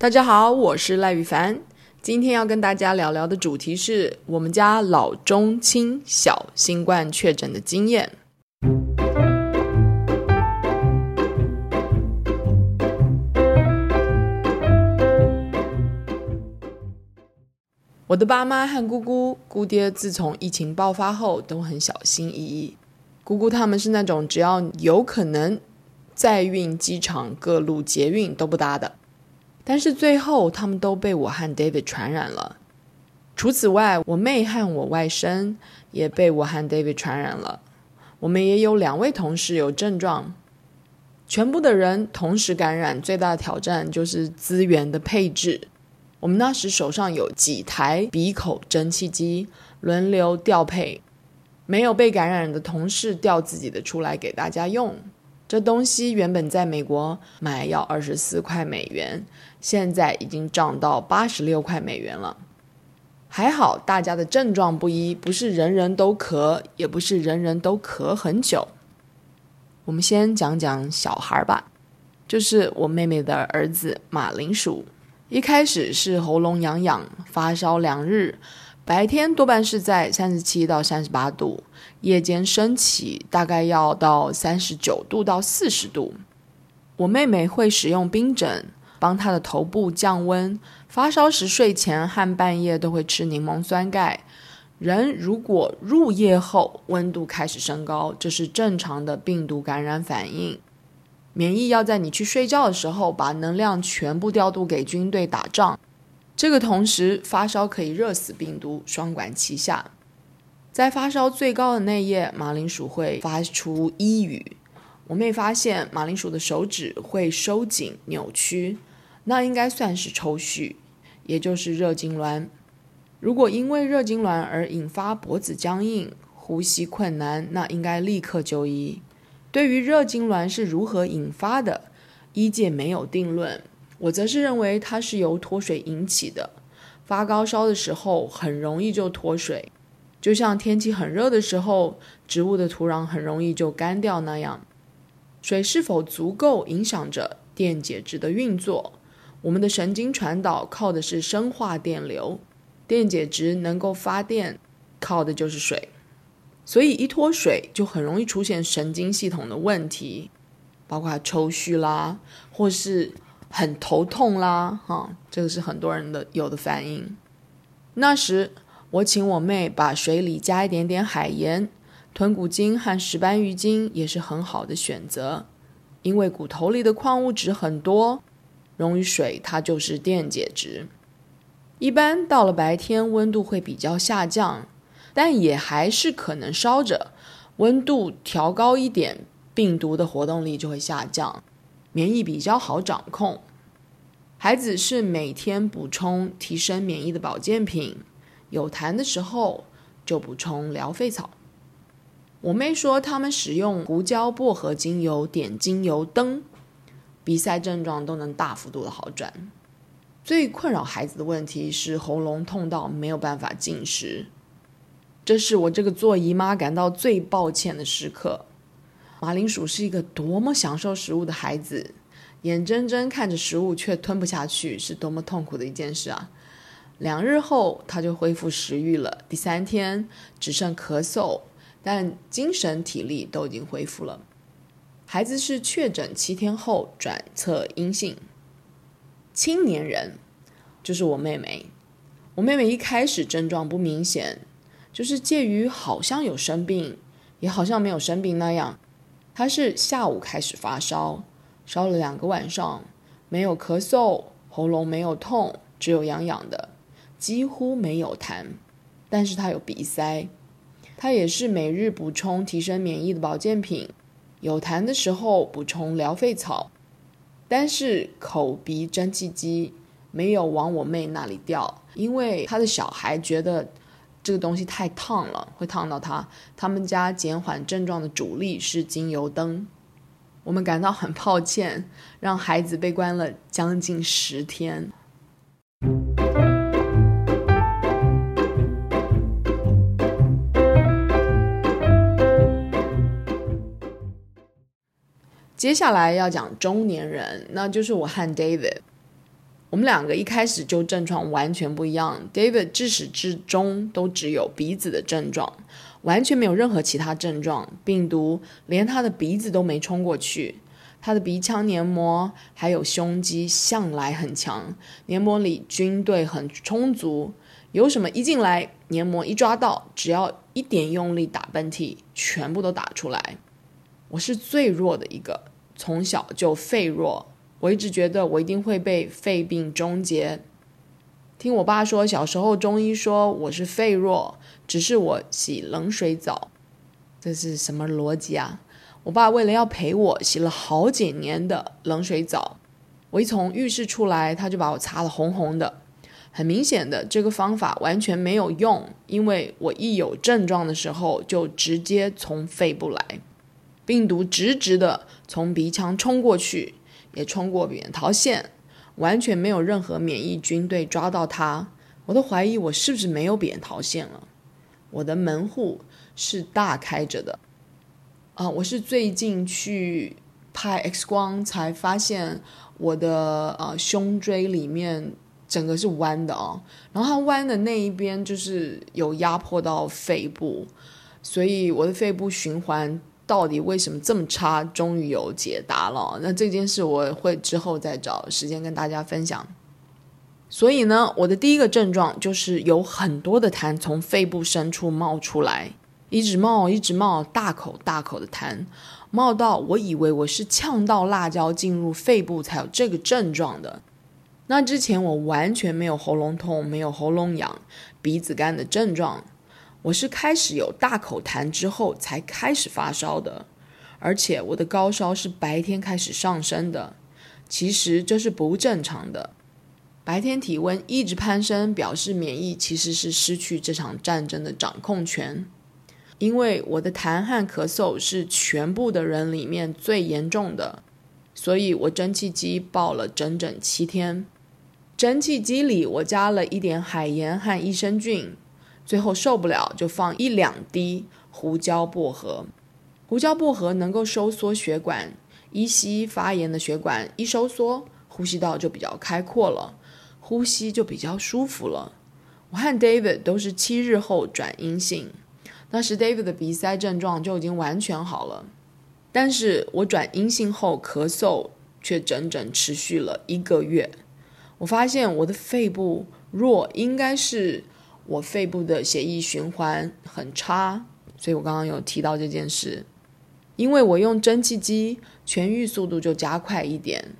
大家好，我是赖宇凡。今天要跟大家聊聊的主题是我们家老中青小新冠确诊的经验。我的爸妈和姑姑、姑爹自从疫情爆发后都很小心翼翼。姑姑他们是那种只要有可能，载运、机场、各路捷运都不搭的。但是最后，他们都被我和 David 传染了。除此外，我妹和我外甥也被我和 David 传染了。我们也有两位同事有症状。全部的人同时感染，最大的挑战就是资源的配置。我们那时手上有几台鼻口蒸汽机，轮流调配。没有被感染的同事调自己的出来给大家用。这东西原本在美国买要二十四块美元，现在已经涨到八十六块美元了。还好大家的症状不一，不是人人都咳，也不是人人都咳很久。我们先讲讲小孩吧，就是我妹妹的儿子马铃薯，一开始是喉咙痒痒，发烧两日。白天多半是在三十七到三十八度，夜间升起大概要到三十九度到四十度。我妹妹会使用冰枕帮她的头部降温，发烧时睡前和半夜都会吃柠檬酸钙。人如果入夜后温度开始升高，这是正常的病毒感染反应。免疫要在你去睡觉的时候把能量全部调度给军队打仗。这个同时，发烧可以热死病毒，双管齐下。在发烧最高的那夜，马铃薯会发出伊语。我妹发现马铃薯的手指会收紧、扭曲，那应该算是抽搐，也就是热痉挛。如果因为热痉挛而引发脖子僵硬、呼吸困难，那应该立刻就医。对于热痉挛是如何引发的，医界没有定论。我则是认为它是由脱水引起的。发高烧的时候很容易就脱水，就像天气很热的时候，植物的土壤很容易就干掉那样。水是否足够影响着电解质的运作。我们的神经传导靠的是生化电流，电解质能够发电，靠的就是水。所以一脱水就很容易出现神经系统的问题，包括抽搐啦，或是。很头痛啦，哈，这个是很多人的有的反应。那时我请我妹把水里加一点点海盐，豚骨精和石斑鱼精也是很好的选择，因为骨头里的矿物质很多，溶于水，它就是电解质。一般到了白天温度会比较下降，但也还是可能烧着。温度调高一点，病毒的活动力就会下降。免疫比较好掌控，孩子是每天补充提升免疫的保健品，有痰的时候就补充疗肺草。我妹说他们使用胡椒薄荷精油点精油灯，鼻塞症状都能大幅度的好转。最困扰孩子的问题是喉咙痛到没有办法进食，这是我这个做姨妈感到最抱歉的时刻。马铃薯是一个多么享受食物的孩子，眼睁睁看着食物却吞不下去，是多么痛苦的一件事啊！两日后他就恢复食欲了，第三天只剩咳嗽，但精神体力都已经恢复了。孩子是确诊七天后转测阴性。青年人就是我妹妹，我妹妹一开始症状不明显，就是介于好像有生病，也好像没有生病那样。他是下午开始发烧，烧了两个晚上，没有咳嗽，喉咙没有痛，只有痒痒的，几乎没有痰，但是他有鼻塞。他也是每日补充提升免疫的保健品，有痰的时候补充疗肺草，但是口鼻蒸汽机没有往我妹那里掉，因为他的小孩觉得。这个东西太烫了，会烫到他。他们家减缓症状的主力是精油灯。我们感到很抱歉，让孩子被关了将近十天。接下来要讲中年人，那就是我和 David。我们两个一开始就症状完全不一样。David 自始至终都只有鼻子的症状，完全没有任何其他症状。病毒连他的鼻子都没冲过去。他的鼻腔黏膜还有胸肌向来很强，黏膜里军队很充足。有什么一进来，黏膜一抓到，只要一点用力打喷嚏，全部都打出来。我是最弱的一个，从小就肺弱。我一直觉得我一定会被肺病终结。听我爸说，小时候中医说我是肺弱，只是我洗冷水澡，这是什么逻辑啊？我爸为了要陪我，洗了好几年的冷水澡。我一从浴室出来，他就把我擦得红红的。很明显的，这个方法完全没有用，因为我一有症状的时候，就直接从肺部来，病毒直直的从鼻腔冲过去。也冲过扁桃腺，完全没有任何免疫军队抓到它。我都怀疑我是不是没有扁桃腺了。我的门户是大开着的。啊，我是最近去拍 X 光才发现我的呃胸椎里面整个是弯的啊，然后它弯的那一边就是有压迫到肺部，所以我的肺部循环。到底为什么这么差？终于有解答了。那这件事我会之后再找时间跟大家分享。所以呢，我的第一个症状就是有很多的痰从肺部深处冒出来，一直冒，一直冒，大口大口的痰，冒到我以为我是呛到辣椒进入肺部才有这个症状的。那之前我完全没有喉咙痛，没有喉咙痒、鼻子干的症状。我是开始有大口痰之后才开始发烧的，而且我的高烧是白天开始上升的。其实这是不正常的，白天体温一直攀升，表示免疫其实是失去这场战争的掌控权。因为我的痰和咳嗽是全部的人里面最严重的，所以我蒸汽机报了整整七天。蒸汽机里我加了一点海盐和益生菌。最后受不了，就放一两滴胡椒薄荷。胡椒薄荷能够收缩血管，一吸发炎的血管一收缩，呼吸道就比较开阔了，呼吸就比较舒服了。我和 David 都是七日后转阴性，那时 David 的鼻塞症状就已经完全好了，但是我转阴性后咳嗽却整整持续了一个月。我发现我的肺部弱，应该是。我肺部的血液循环很差，所以我刚刚有提到这件事。因为我用蒸汽机，痊愈速度就加快一点。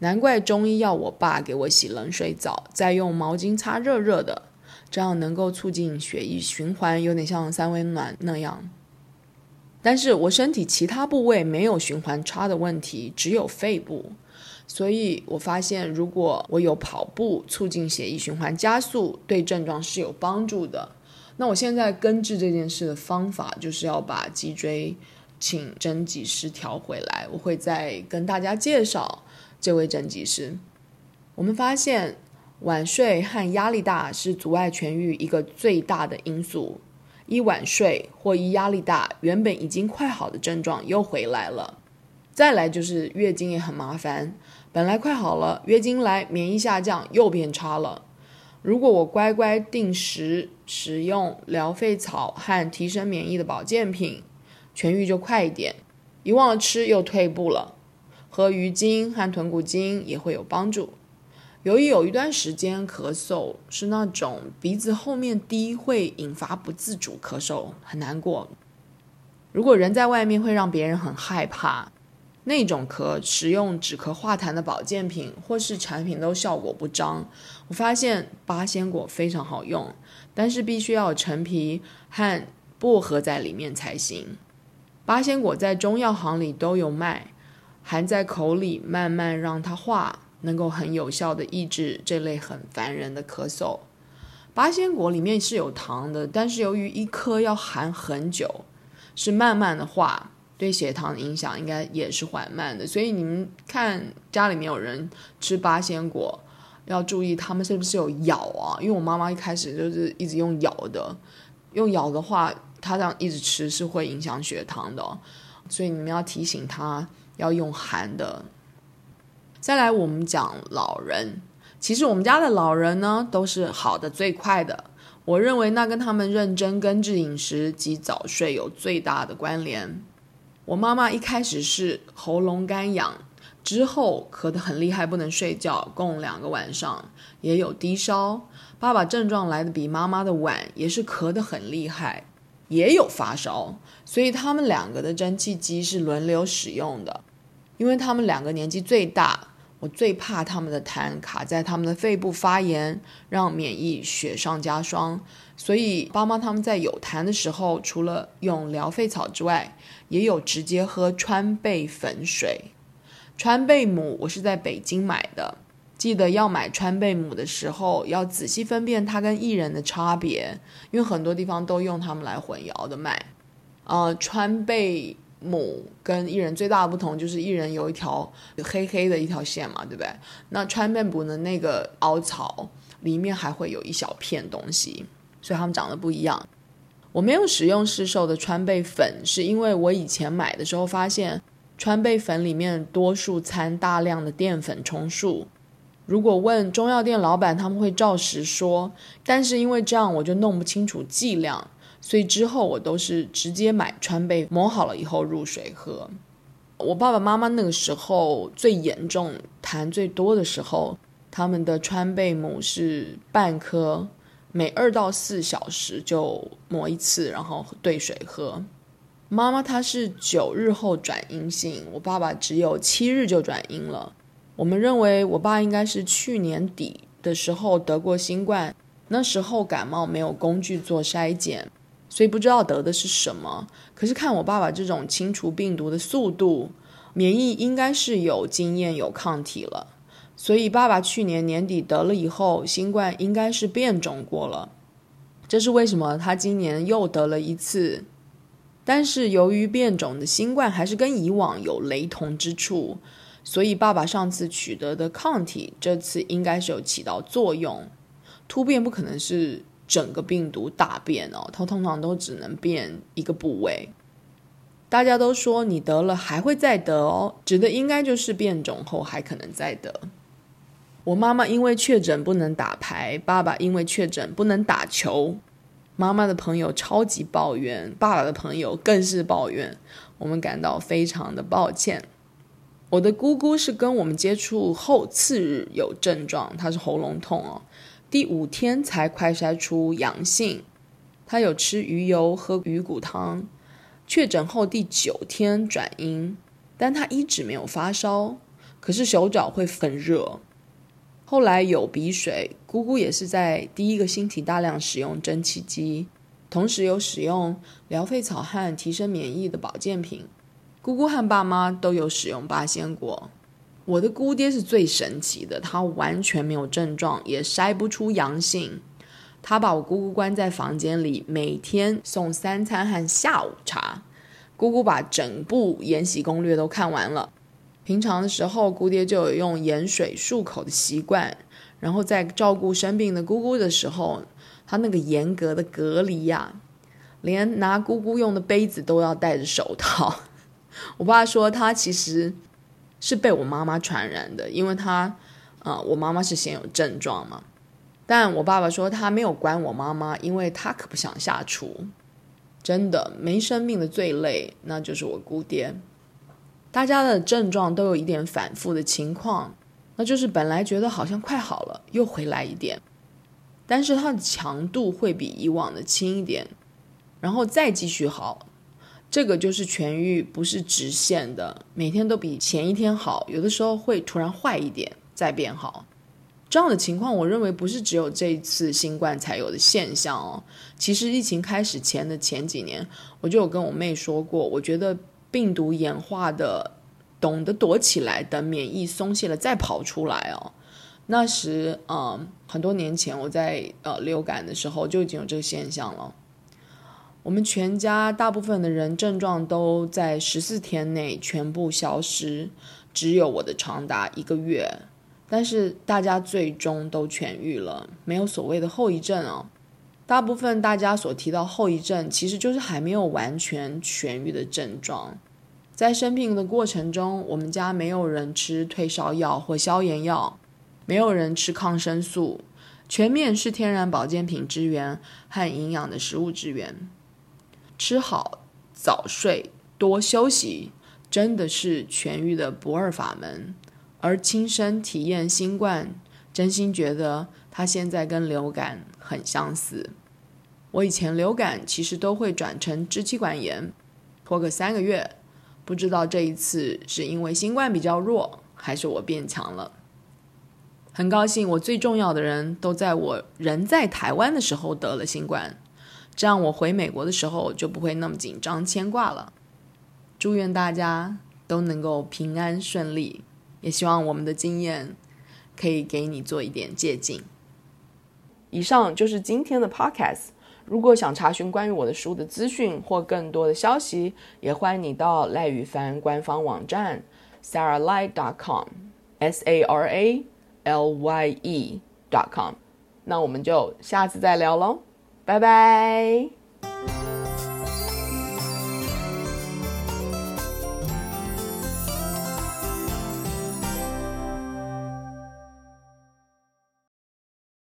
难怪中医要我爸给我洗冷水澡，再用毛巾擦热热的，这样能够促进血液循环，有点像三温暖那样。但是我身体其他部位没有循环差的问题，只有肺部。所以我发现，如果我有跑步，促进血液循环加速，对症状是有帮助的。那我现在根治这件事的方法，就是要把脊椎请整脊师调回来。我会再跟大家介绍这位整脊师。我们发现，晚睡和压力大是阻碍痊愈一个最大的因素。一晚睡或一压力大，原本已经快好的症状又回来了。再来就是月经也很麻烦。本来快好了，月经来，免疫下降又变差了。如果我乖乖定时使用疗肺草和提升免疫的保健品，痊愈就快一点。一忘了吃又退步了。喝鱼精和豚骨精也会有帮助。由于有一段时间咳嗽是那种鼻子后面滴会引发不自主咳嗽，很难过。如果人在外面会让别人很害怕。那种咳，使用止咳化痰的保健品或是产品都效果不彰。我发现八仙果非常好用，但是必须要有陈皮和薄荷在里面才行。八仙果在中药行里都有卖，含在口里慢慢让它化，能够很有效地抑制这类很烦人的咳嗽。八仙果里面是有糖的，但是由于一颗要含很久，是慢慢的化。对血糖的影响应该也是缓慢的，所以你们看家里面有人吃八仙果，要注意他们是不是有咬啊？因为我妈妈一开始就是一直用咬的，用咬的话，她这样一直吃是会影响血糖的，所以你们要提醒她要用含的。再来，我们讲老人，其实我们家的老人呢，都是好的最快的。我认为那跟他们认真根治饮食及早睡有最大的关联。我妈妈一开始是喉咙干痒，之后咳得很厉害，不能睡觉，共两个晚上，也有低烧。爸爸症状来得比妈妈的晚，也是咳得很厉害，也有发烧。所以他们两个的蒸汽机是轮流使用的，因为他们两个年纪最大。我最怕他们的痰卡在他们的肺部发炎，让免疫雪上加霜。所以爸妈他们在有痰的时候，除了用疗肺草之外，也有直接喝川贝粉水。川贝母我是在北京买的，记得要买川贝母的时候，要仔细分辨它跟薏仁的差别，因为很多地方都用它们来混淆的卖。呃，川贝。母跟薏仁最大的不同就是薏仁有一条黑黑的一条线嘛，对不对？那川贝母的那个凹槽里面还会有一小片东西，所以它们长得不一样。我没有使用市售的川贝粉，是因为我以前买的时候发现川贝粉里面多数掺大量的淀粉充数。如果问中药店老板，他们会照实说，但是因为这样我就弄不清楚剂量。所以之后我都是直接买川贝磨好了以后入水喝。我爸爸妈妈那个时候最严重痰最多的时候，他们的川贝母是半颗，每二到四小时就磨一次，然后兑水喝。妈妈她是九日后转阴性，我爸爸只有七日就转阴了。我们认为我爸应该是去年底的时候得过新冠，那时候感冒没有工具做筛检。所以不知道得的是什么，可是看我爸爸这种清除病毒的速度，免疫应该是有经验有抗体了。所以爸爸去年年底得了以后，新冠应该是变种过了。这是为什么他今年又得了一次？但是由于变种的新冠还是跟以往有雷同之处，所以爸爸上次取得的抗体这次应该是有起到作用。突变不可能是。整个病毒大变哦，它通常都只能变一个部位。大家都说你得了还会再得哦，指的应该就是变种后还可能再得。我妈妈因为确诊不能打牌，爸爸因为确诊不能打球。妈妈的朋友超级抱怨，爸爸的朋友更是抱怨，我们感到非常的抱歉。我的姑姑是跟我们接触后次日有症状，她是喉咙痛哦。第五天才快筛出阳性，他有吃鱼油、喝鱼骨汤。确诊后第九天转阴，但他一直没有发烧，可是手脚会很热。后来有鼻水，姑姑也是在第一个星期大量使用蒸汽机，同时有使用疗肺草和提升免疫的保健品。姑姑和爸妈都有使用八仙果。我的姑爹是最神奇的，他完全没有症状，也筛不出阳性。他把我姑姑关在房间里，每天送三餐和下午茶。姑姑把整部《延禧攻略》都看完了。平常的时候，姑爹就有用盐水漱口的习惯。然后在照顾生病的姑姑的时候，他那个严格的隔离呀，连拿姑姑用的杯子都要戴着手套。我爸说他其实。是被我妈妈传染的，因为他，呃，我妈妈是先有症状嘛。但我爸爸说他没有关我妈妈，因为他可不想下厨。真的，没生病的最累，那就是我姑爹。大家的症状都有一点反复的情况，那就是本来觉得好像快好了，又回来一点，但是它的强度会比以往的轻一点，然后再继续好。这个就是痊愈，不是直线的，每天都比前一天好，有的时候会突然坏一点，再变好。这样的情况，我认为不是只有这一次新冠才有的现象哦。其实疫情开始前的前几年，我就有跟我妹说过，我觉得病毒演化的，懂得躲起来，等免疫松懈了再跑出来哦。那时，嗯，很多年前我在呃流感的时候就已经有这个现象了。我们全家大部分的人症状都在十四天内全部消失，只有我的长达一个月。但是大家最终都痊愈了，没有所谓的后遗症哦。大部分大家所提到后遗症，其实就是还没有完全痊愈的症状。在生病的过程中，我们家没有人吃退烧药或消炎药，没有人吃抗生素，全面是天然保健品之源和营养的食物之源。吃好、早睡、多休息，真的是痊愈的不二法门。而亲身体验新冠，真心觉得它现在跟流感很相似。我以前流感其实都会转成支气管炎，拖个三个月。不知道这一次是因为新冠比较弱，还是我变强了。很高兴我最重要的人都在我人在台湾的时候得了新冠，这样我回美国的时候就不会那么紧张牵挂了。祝愿大家都能够平安顺利，也希望我们的经验可以给你做一点借鉴。以上就是今天的 Podcast。如果想查询关于我的书的资讯或更多的消息，也欢迎你到赖宇凡官方网站 saralye.com，s a r a l y e dot com。那我们就下次再聊喽，拜拜。